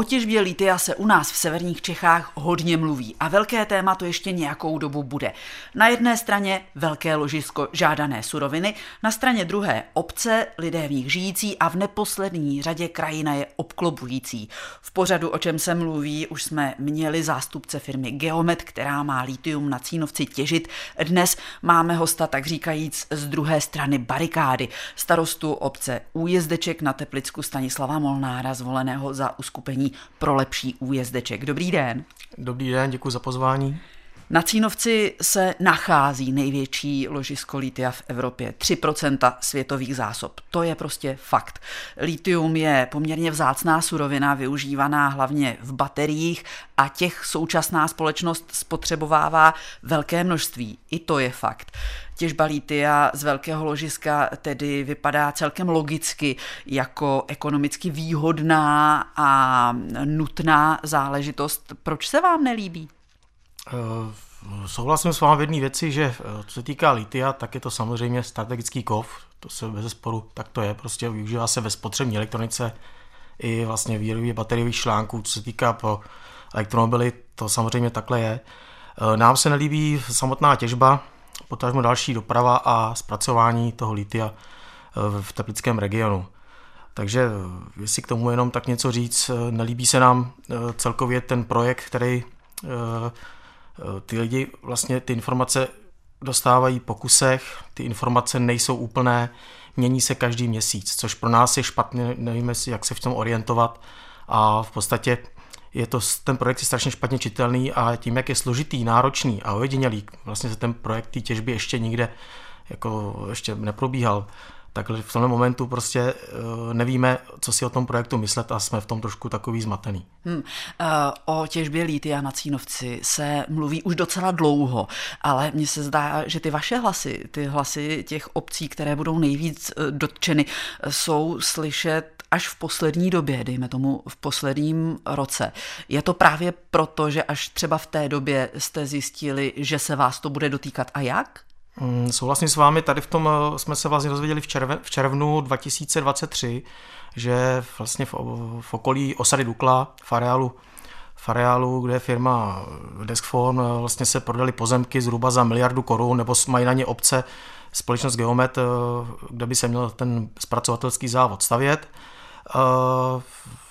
O těžbě litia se u nás v severních Čechách hodně mluví a velké téma to ještě nějakou dobu bude. Na jedné straně velké ložisko žádané suroviny, na straně druhé obce, lidé v nich žijící a v neposlední řadě krajina je obklopující. V pořadu, o čem se mluví, už jsme měli zástupce firmy Geomet, která má litium na Cínovci těžit. Dnes máme hosta, tak říkajíc, z druhé strany barikády, starostu obce Újezdeček na Teplicku Stanislava Molnára, zvoleného za uskupení pro lepší újezdeček. Dobrý den. Dobrý den, děkuji za pozvání. Na Cínovci se nachází největší ložisko litia v Evropě, 3% světových zásob. To je prostě fakt. Litium je poměrně vzácná surovina, využívaná hlavně v bateriích a těch současná společnost spotřebovává velké množství. I to je fakt. Těžba litia z velkého ložiska tedy vypadá celkem logicky jako ekonomicky výhodná a nutná záležitost. Proč se vám nelíbí? Uh, souhlasím s vámi v jedné věci, že eh, co se týká litia, tak je to samozřejmě strategický kov, to se bez sporu tak to je, prostě využívá se ve spotřební elektronice i vlastně výrobě bateriových článků, co se týká pro elektromobily, to samozřejmě takhle je. Eh, nám se nelíbí samotná těžba, potažmo další doprava a zpracování toho litia v teplickém regionu. Takže jestli k tomu jenom tak něco říct, nelíbí se nám celkově ten projekt, který Eh, ty lidi vlastně ty informace dostávají po kusech, ty informace nejsou úplné, mění se každý měsíc, což pro nás je špatně, nevíme si, jak se v tom orientovat. A v podstatě je to, ten projekt je strašně špatně čitelný a tím, jak je složitý, náročný a ojedinělý, vlastně se ten projekt té těžby ještě nikde jako ještě neprobíhal, tak v tomhle momentu prostě eh, nevíme, co si o tom projektu myslet a jsme v tom trošku takový zmatený. Hmm. O těžbě lítia na Cínovci se mluví už docela dlouho, ale mně se zdá, že ty vaše hlasy, ty hlasy těch obcí, které budou nejvíc eh, dotčeny, jsou slyšet až v poslední době, dejme tomu v posledním roce. Je to právě proto, že až třeba v té době jste zjistili, že se vás to bude dotýkat a jak? Mm, souhlasím s vámi, tady v tom eh, jsme se vlastně dozvěděli v, červen, v červnu 2023, že vlastně v, v okolí osady Dukla, v areálu, v areálu, kde je firma Deskform, eh, vlastně se prodali pozemky zhruba za miliardu korun, nebo mají na ně obce společnost Geomet, eh, kde by se měl ten zpracovatelský závod stavět.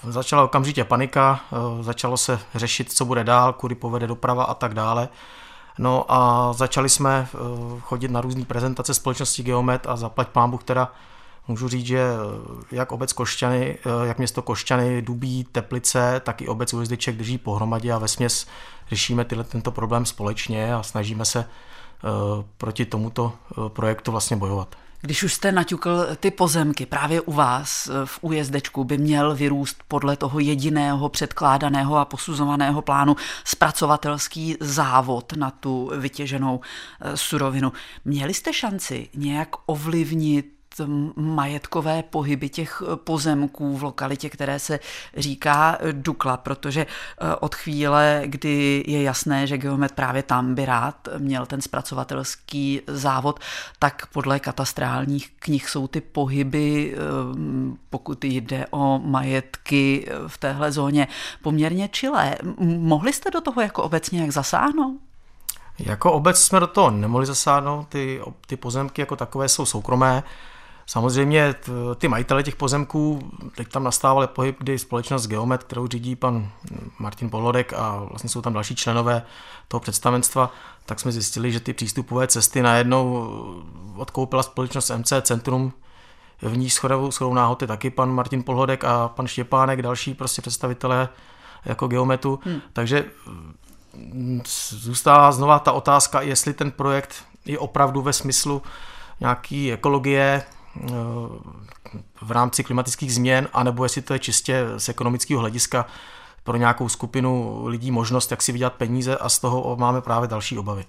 Začala okamžitě panika, začalo se řešit, co bude dál, kudy povede doprava a tak dále. No a začali jsme eh, chodit na různé prezentace společnosti Geomet a zaplať pámbu, která můžu říct, že eh, jak obec Košťany, eh, jak město Košťany, Dubí, Teplice, tak i obec Ujezdiček drží pohromadě a ve směs řešíme tyhle, tento problém společně a snažíme se proti tomuto projektu vlastně bojovat. Když už jste naťukl ty pozemky, právě u vás eh, v újezdečku by měl vyrůst podle toho jediného předkládaného a posuzovaného plánu zpracovatelský závod na tu vytěženou eh, surovinu. Měli jste šanci nějak ovlivnit majetkové pohyby těch eh, pozemků v lokalitě, které se říká eh, Dukla, protože eh, od chvíle, kdy je jasné, že Geomet právě tam by rád měl ten zpracovatelský závod, tak podle katastrálních knih jsou ty pohyby, pokud jde o majetky v téhle zóně, poměrně čilé. Mohli jste do toho jako obec nějak zasáhnout? Jako obec jsme do toho nemohli zasáhnout, ty, ty pozemky jako takové jsou soukromé. Samozřejmě ty majitele těch pozemků, teď tam nastával pohyb, kdy společnost Geomet, kterou řídí pan Martin Polodek a vlastně jsou tam další členové toho představenstva, tak jsme zjistili, že ty přístupové cesty najednou odkoupila společnost MC Centrum, v ní shodou, shodou náhody taky pan Martin Polhodek a pan Štěpánek, další prostě představitelé jako Geometu. Hmm. Takže mm, zůstává znova ta otázka, jestli ten projekt je opravdu ve smyslu nějaký ekologie, v rámci klimatických změn, anebo jestli to je čistě z ekonomického hlediska pro nějakou skupinu lidí možnost, jak si vydělat peníze a z toho máme právě další obavy.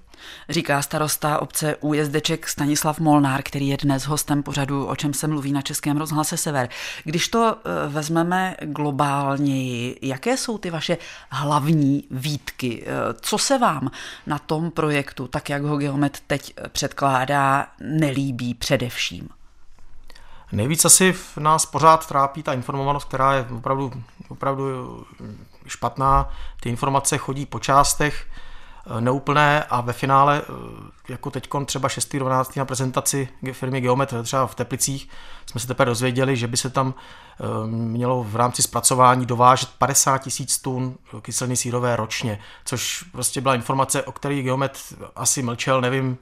Říká starosta obce Újezdeček Stanislav Molnár, který je dnes hostem pořadu, o čem se mluví na Českém rozhlase Sever. Když to eh, vezmeme globálněji, jaké jsou ty vaše hlavní výtky? Eh, co se vám na tom projektu, tak jak ho Geomet teď předkládá, nelíbí především? Nejvíc asi nás pořád trápí ta informovanost, která je opravdu, opravdu špatná. Ty informace chodí po částech, Eh, neúplné a ve finále, eh, jako teď třeba 6.12. na prezentaci firmy Geomet třeba v Teplicích, jsme se teprve dozvěděli, že by se tam eh, mělo v rámci zpracování dovážet 50 tisíc tun kyseliny sírové ročně, což prostě byla informace, o které Geomet asi mlčel, nevím,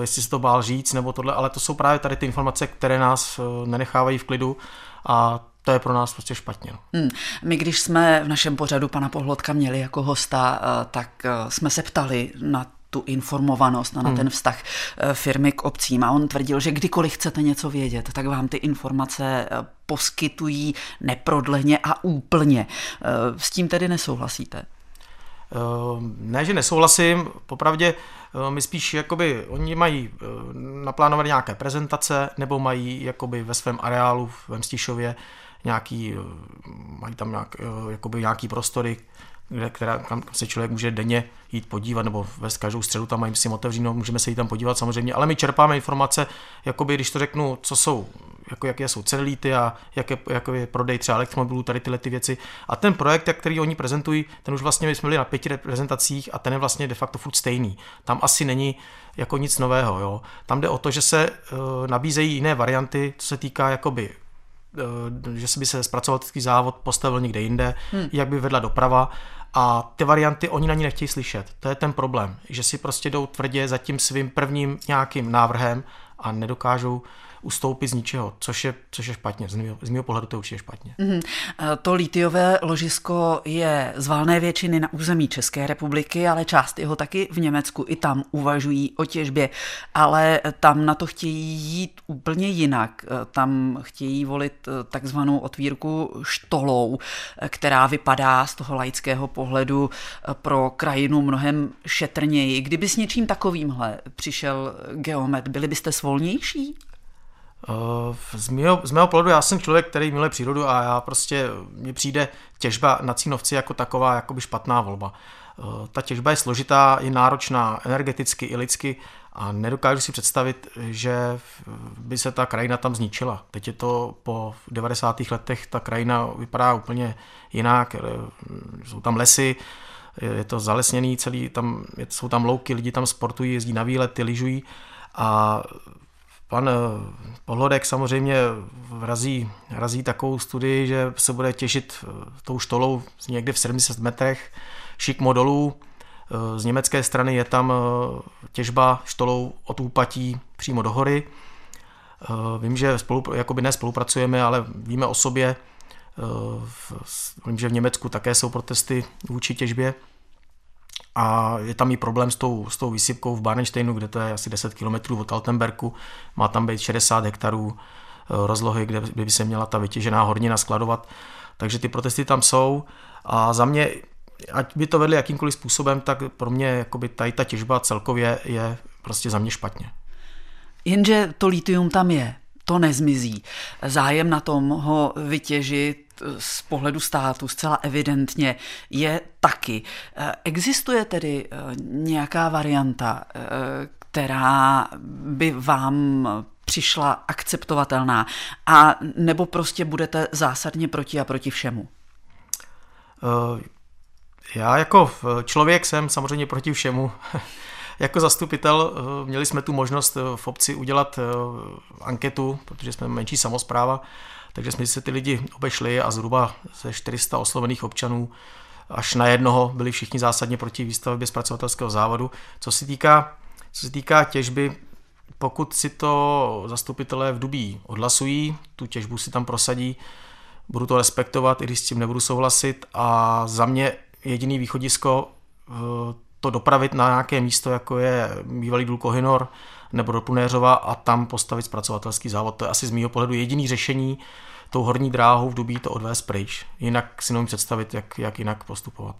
jestli se to bál říct nebo tohle, ale to jsou právě tady ty informace, které nás nenechávají v klidu a to je pro nás prostě špatně. No. Hmm. My, když jsme v našem pořadu pana Pohlodka měli jako hosta, eh, tak eh, jsme se ptali na tu informovanost a na hmm. ten vztah eh, firmy k obcím. A on tvrdil, že kdykoliv chcete něco vědět, tak vám ty informace poskytují neprodleně a úplně. S tím tedy nesouhlasíte? Ne, že nesouhlasím, popravdě my spíš, jakoby, oni mají naplánované nějaké prezentace nebo mají jakoby ve svém areálu ve Mstišově nějaký, eh, mají tam nějak, eh, jakoby nějaký prostory, kde, která, kam se člověk může denně jít podívat, nebo ve každou středu tam mají si otevřenou, můžeme se jít tam podívat samozřejmě, ale my čerpáme informace, jakoby, když to řeknu, co jsou, jako, jaké jsou celulity a jaké, jako je prodej třeba elektromobilů, tady tyhle ty věci. A ten projekt, jak který oni prezentují, ten už vlastně my jsme byli na pěti prezentacích a ten je vlastně de facto furt stejný. Tam asi není jako nic nového. Jo. Tam jde o to, že se uh, nabízejí jiné varianty, co se týká jakoby Eh, že se by se zpracovatelský závod postavil někde jinde, hmm. jak by vedla doprava a ty varianty oni na ní nechtějí slyšet. To je ten problém, že si prostě jdou tvrdě za tím svým prvním nějakým návrhem a nedokážou ustoupit z ničeho, což je, což je špatně. Z mého, pohledu to je určitě špatně. Mm-hmm. To litiové ložisko je z valné většiny na území České republiky, ale část jeho taky v Německu. I tam uvažují o těžbě, ale tam na to chtějí jít úplně jinak. Eh, tam chtějí volit eh, takzvanou otvírku štolou, která vypadá z toho laického pohledu pro krajinu mnohem šetrněji. Kdyby s něčím takovýmhle přišel geomet, byli byste svolnější? Eh, z mého, z mého pohledu já jsem člověk, který miluje přírodu a já prostě, mně přijde těžba na Cínovci jako taková jakoby špatná volba. Eh, ta těžba je složitá, je náročná energeticky i lidsky a nedokážu si představit, že by se ta krajina tam zničila. Teď je to po 90. letech, ta krajina vypadá úplně jinak, eh, jsou tam lesy, je to zalesněný celý, tam, jsou tam louky, lidi tam sportují, jezdí na výlety, lyžují a Pan eh, Pohlodek samozřejmě razí, razí takovou studii, že se bude těšit eh, tou štolou někde v 70 metrech šik modolů. Eh, z německé strany je tam těžba štolou od úpatí přímo do hory. Vím, že spolu, jakoby nespolupracujeme, ale víme o sobě. Vím, že v Německu také jsou protesty vůči těžbě a je tam i problém s tou, s tou výsypkou v Barnsteinu, kde to je asi 10 km od Altenberku, má tam být 60 hektarů eh, rozlohy, kde by se měla ta vytěžená hornina skladovat. Takže ty protesty tam jsou a za mě, ať by to vedli jakýmkoliv způsobem, tak pro mě jakoby tady ta těžba celkově je prostě za mě špatně. Jenže to litium tam je, to nezmizí. Zájem na tom ho vytěžit z pohledu státu zcela evidentně je taky. Existuje tedy eh, nějaká varianta, eh, která by vám přišla akceptovatelná a nebo prostě budete zásadně proti a proti všemu? Eh, já jako člověk jsem samozřejmě proti všemu. jako zastupitel měli jsme tu možnost v obci udělat anketu, protože jsme menší samozpráva takže jsme se ty lidi obešli a zhruba ze 400 oslovených občanů až na jednoho byli všichni zásadně proti výstavbě zpracovatelského závodu. Co se týká, co se týká těžby, pokud si to zastupitelé v Dubí odhlasují, tu těžbu si tam prosadí, budu to respektovat, i když s tím nebudu souhlasit a za mě jediný východisko eh, to dopravit na nějaké místo, jako je bývalý důl Kohinor nebo do Punéřova a tam postavit zpracovatelský závod. To je asi z mého pohledu jediný řešení, tou horní dráhou v Dubí to odvést pryč. Jinak si nemůžu představit, jak, jak jinak postupovat.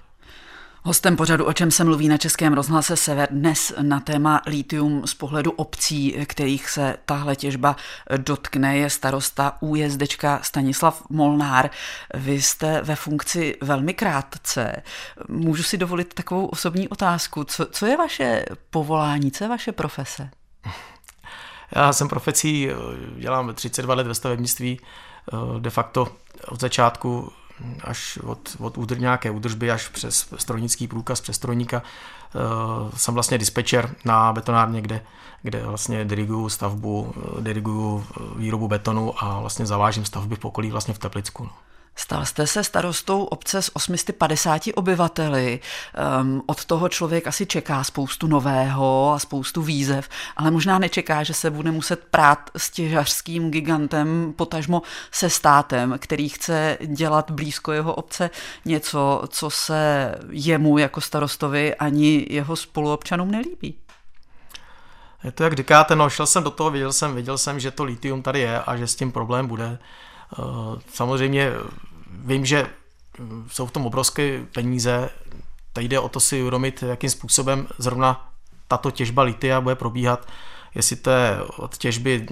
Hostem pořadu, o čem se mluví na Českém rozhlase Sever, dnes na téma lítium z pohledu obcí, kterých se tahle těžba dotkne, je starosta újezdečka Stanislav Molnár. Vy jste ve funkci velmi krátce. Můžu si dovolit takovou osobní otázku. Co, co je vaše povolání, co je vaše profese? Já jsem profecí, dělám 32 let ve stavebnictví, de facto od začátku až od, od údr, nějaké údržby až přes strojnický průkaz, přes strojníka. Jsem vlastně dispečer na betonárně, kde, kde vlastně diriguju stavbu, diriguju výrobu betonu a vlastně zavážím stavby v okolí vlastně v Teplicku. No. Stal jste se starostou obce s 850 obyvateli. Um, od toho člověk asi čeká spoustu nového a spoustu výzev, ale možná nečeká, že se bude muset prát s těžařským gigantem, potažmo se státem, který chce dělat blízko jeho obce něco, co se jemu jako starostovi ani jeho spoluobčanům nelíbí. Je to, jak říkáte, no, šel jsem do toho, viděl jsem, viděl jsem, že to litium tady je a že s tím problém bude. Eh, samozřejmě vím, že jsou v tom obrovské peníze, tady jde o to si uvědomit, jakým způsobem zrovna tato těžba litia bude probíhat, jestli to je od těžby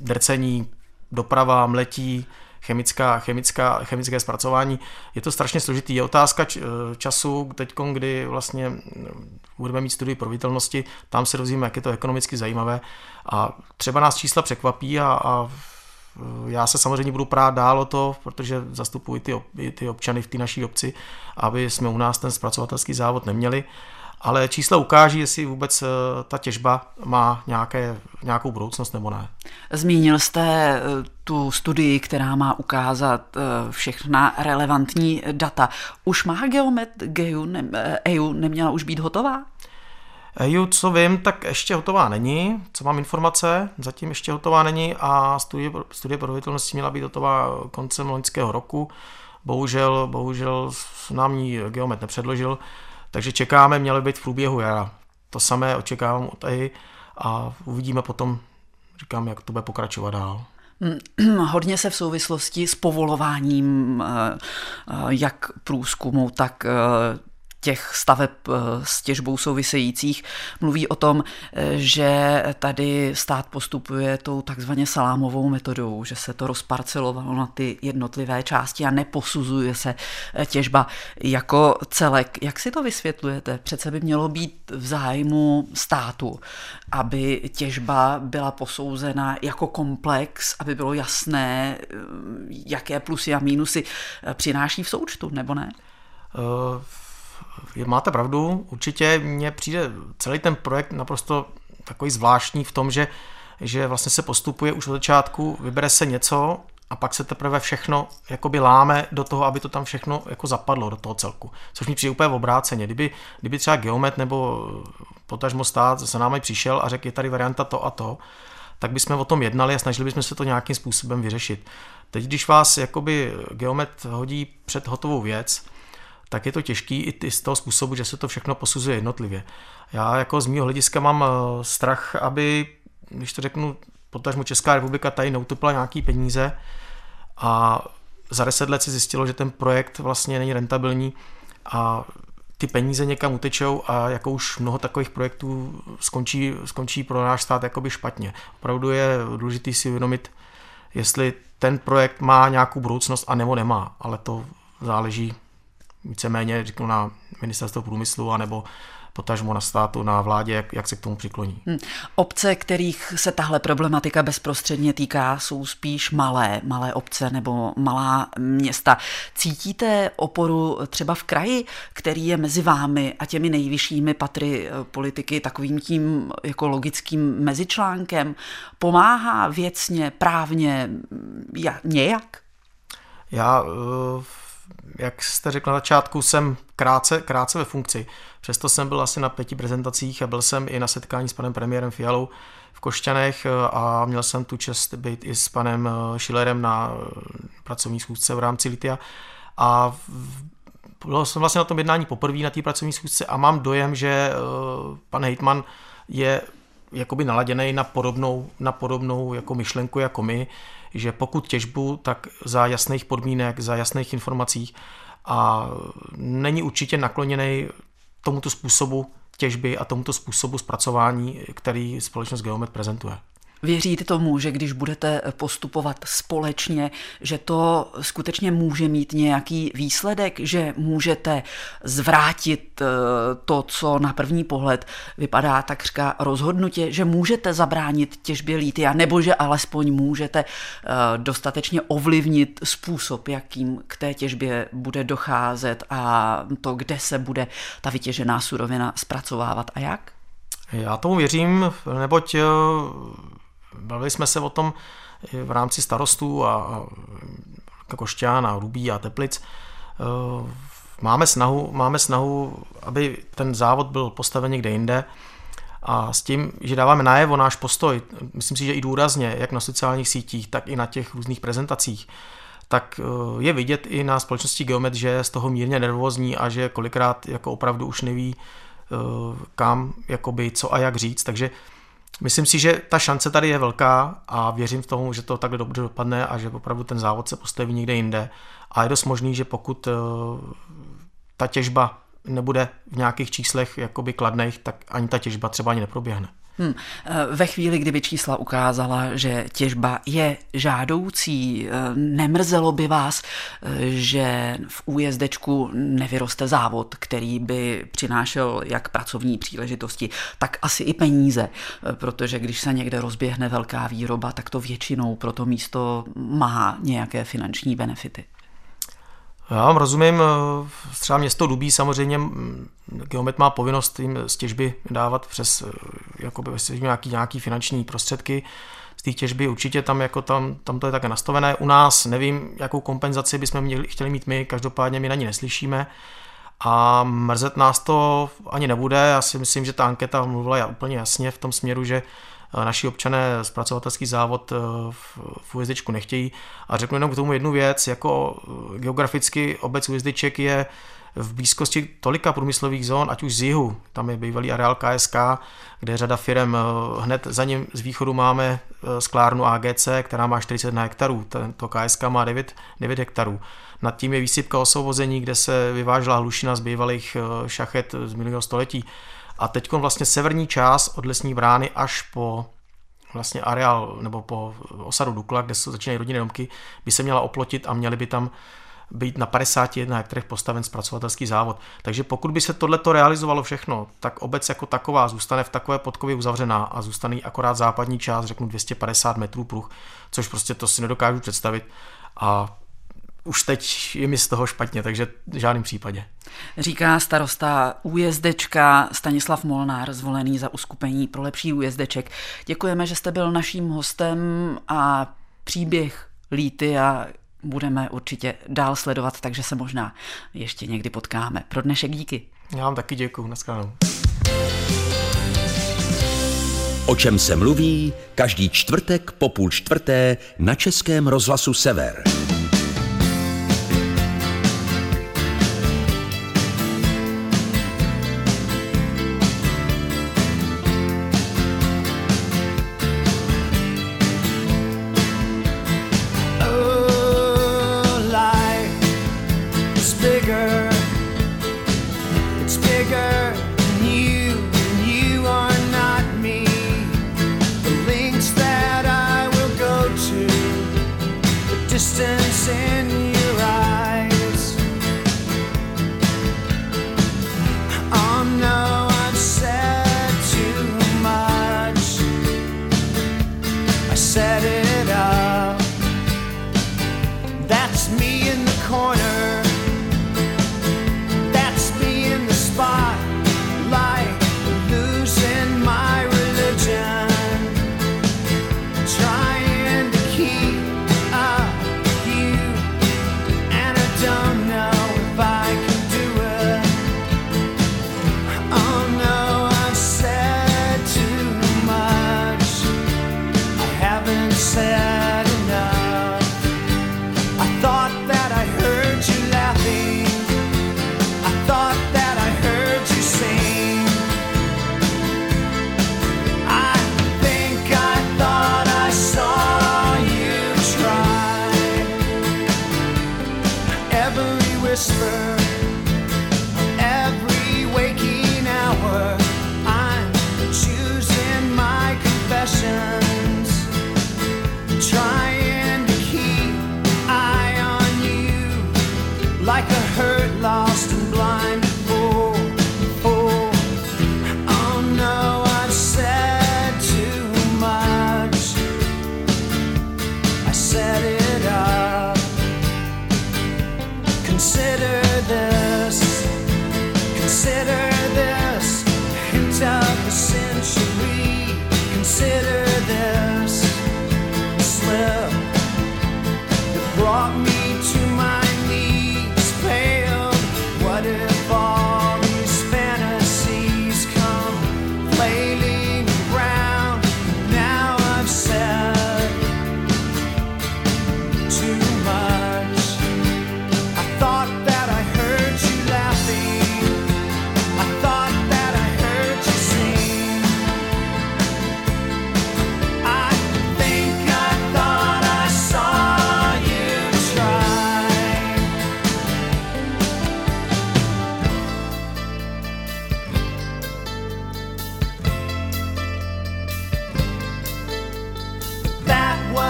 drcení, doprava, mletí, chemická, chemická, chemické zpracování. Je to strašně složitý. Je otázka času, teď, kdy vlastně budeme mít studii proveditelnosti, tam se dozvíme, jak je to ekonomicky zajímavé a třeba nás čísla překvapí a, a já se samozřejmě budu prát dál o to, protože zastupuji ty, ty občany v té naší obci, aby jsme u nás ten zpracovatelský závod neměli. Ale čísla ukáží, jestli vůbec eh, ta těžba má nějaké, nějakou budoucnost nebo ne. Zmínil jste eh, tu studii, která má ukázat eh, všechna relevantní data. Už má Geomet ne, EU neměla už být hotová? EU, co vím, tak ještě hotová není. Co mám informace, zatím ještě hotová není a studie, studie proveditelnosti měla být hotová koncem loňského roku. Bohužel, bohužel nám ji Geomet nepředložil, takže čekáme, měly být v průběhu jara. To samé očekávám od EI a uvidíme potom, říkám, jak to bude pokračovat dál. Hodně se v souvislosti s povolováním eh, eh, jak průzkumu, tak eh, těch staveb eh, s těžbou souvisejících mluví o tom, eh, že tady stát postupuje tou takzvaně salámovou metodou, že se to rozparcelovalo na ty jednotlivé části a neposuzuje se eh, těžba jako celek. Jak si to vysvětlujete? Přece by mělo být v zájmu státu, aby těžba byla posouzena jako komplex, aby bylo jasné, jaké plusy a mínusy přináší v součtu, nebo ne? Uh máte pravdu, určitě mně přijde celý ten projekt naprosto takový zvláštní v tom, že, že vlastně se postupuje už od začátku, vybere se něco a pak se teprve všechno jakoby láme do toho, aby to tam všechno jako zapadlo do toho celku. Což mi přijde úplně v obráceně. Kdyby, kdyby třeba geomet nebo potažmo stát se námi přišel a řekl, je tady varianta to a to, tak bychom o tom jednali a snažili bychom se to nějakým způsobem vyřešit. Teď, když vás jakoby geomet hodí před hotovou věc, tak je to těžký i z toho způsobu, že se to všechno posuzuje jednotlivě. Já jako z mého hlediska mám eh, strach, aby, když to řeknu, potažmo Česká republika tady neutopila nějaký peníze a za deset let se zjistilo, že ten projekt vlastně není rentabilní a ty peníze někam utečou a jako už mnoho takových projektů skončí, skončí pro náš stát jakoby špatně. Opravdu je důležité si uvědomit, jestli ten projekt má nějakou budoucnost a nebo nemá, ale to záleží víceméně řeknu na ministerstvo průmyslu anebo potažmo na státu, na vládě, jak, jak se k tomu přikloní. Hmm. Obce, kterých se tahle problematika bezprostředně týká, jsou spíš malé, malé obce nebo malá města. Cítíte oporu třeba v kraji, který je mezi vámi a těmi nejvyššími patry eh, politiky takovým tím jako logickým mezičlánkem? Pomáhá věcně, právně, ja, nějak? Já uh jak jste řekl na začátku, jsem krátce, krátce ve funkci. Přesto jsem byl asi na pěti prezentacích a byl jsem i na setkání s panem premiérem Fialou v Košťanech eh, a měl jsem tu čest být i s panem eh, Schillerem na eh, pracovní schůzce v rámci Litia. A byl jsem vlastně na tom jednání poprvé na té pracovní schůzce a mám dojem, že pan Hejtman je jakoby naladěný na podobnou, na podobnou jako myšlenku jako my, že pokud těžbu, tak za jasných podmínek, za jasných informací a není určitě nakloněný tomuto způsobu těžby a tomuto způsobu zpracování, který společnost Geomet prezentuje. Věříte tomu, že když budete postupovat společně, že to skutečně může mít nějaký výsledek, že můžete zvrátit eh, to, co na první pohled vypadá takřka rozhodnutě, že můžete zabránit těžbě lítia, nebo že alespoň můžete eh, dostatečně ovlivnit způsob, jakým k té těžbě bude docházet a to, kde se bude ta vytěžená surovina zpracovávat a jak? Já tomu věřím, neboť eh, bavili jsme se o tom v rámci starostů a Košťán a Rubí a Teplic. Eh, máme snahu, máme snahu, aby ten závod byl postaven někde jinde a s tím, že dáváme najevo náš postoj, myslím si, že i důrazně, jak na sociálních sítích, tak i na těch různých prezentacích, tak eh, je vidět i na společnosti Geomet, že je z toho mírně nervózní a že kolikrát jako opravdu už neví, eh, kam, jakoby, co a jak říct, takže Myslím si, že ta šance tady je velká a věřím v tomu, že to takhle dobře dopadne a že opravdu ten závod se postaví někde jinde. A je dost možný, že pokud eh, ta těžba nebude v nějakých číslech jakoby kladných, tak ani ta těžba třeba ani neproběhne. Hmm. Ve chvíli, kdyby čísla ukázala, že těžba je žádoucí, eh, nemrzelo by vás, eh, že v újezdečku nevyroste závod, který by přinášel jak pracovní příležitosti, tak asi i peníze, protože když se někde rozběhne velká výroba, tak to většinou pro to místo má nějaké finanční benefity. Já vám rozumím, třeba město Dubí samozřejmě Geomet má povinnost jim z těžby dávat přes jakoby, nějaký, nějaký finanční prostředky z té těžby, určitě tam, jako tam, tam to je také nastavené. U nás nevím, jakou kompenzaci bychom měli, chtěli mít my, každopádně my na ní neslyšíme a mrzet nás to ani nebude. Já si myslím, že ta anketa mluvila úplně jasně v tom směru, že Eh, naši občané zpracovatelský závod eh, v Ujezdečku nechtějí. A řeknu jenom k tomu jednu věc, jako eh, geograficky obec Ujezdeček je v blízkosti tolika průmyslových zón, ať už z jihu, tam je bývalý areál KSK, kde je řada firm, hned za ním z východu máme sklárnu AGC, která má 41 hektarů, to KSK má 9, 9 hektarů. Nad tím je výsypka osvobození, kde se vyvážela hlušina z bývalých šachet z minulého století. A teď vlastně severní část od lesní brány až po vlastně areál nebo po osadu Dukla, kde se začínají rodinné domky, by se měla oplotit a měly by tam být na 51 hektarech postaven zpracovatelský závod. Takže pokud by se tohleto realizovalo všechno, tak obec jako taková zůstane v takové podkově uzavřená a zůstane akorát západní část, řeknu 250 metrů pruh, což prostě to si nedokážu představit. A už teď je mi z toho špatně, takže v žádném případě. Říká starosta újezdečka Stanislav Molnár, zvolený za uskupení pro lepší újezdeček. Děkujeme, že jste byl naším hostem a příběh Líty a budeme určitě dál sledovat, takže se možná ještě někdy potkáme. Pro dnešek díky. Já vám taky děkuji, naschledanou. O čem se mluví každý čtvrtek po půl čtvrté na Českém rozhlasu Sever.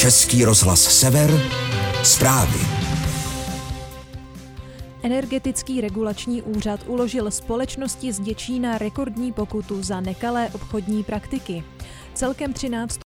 Český rozhlas Sever, zprávy. Energetický regulační úřad uložil společnosti z Děčína rekordní pokutu za nekalé obchodní praktiky. Celkem 13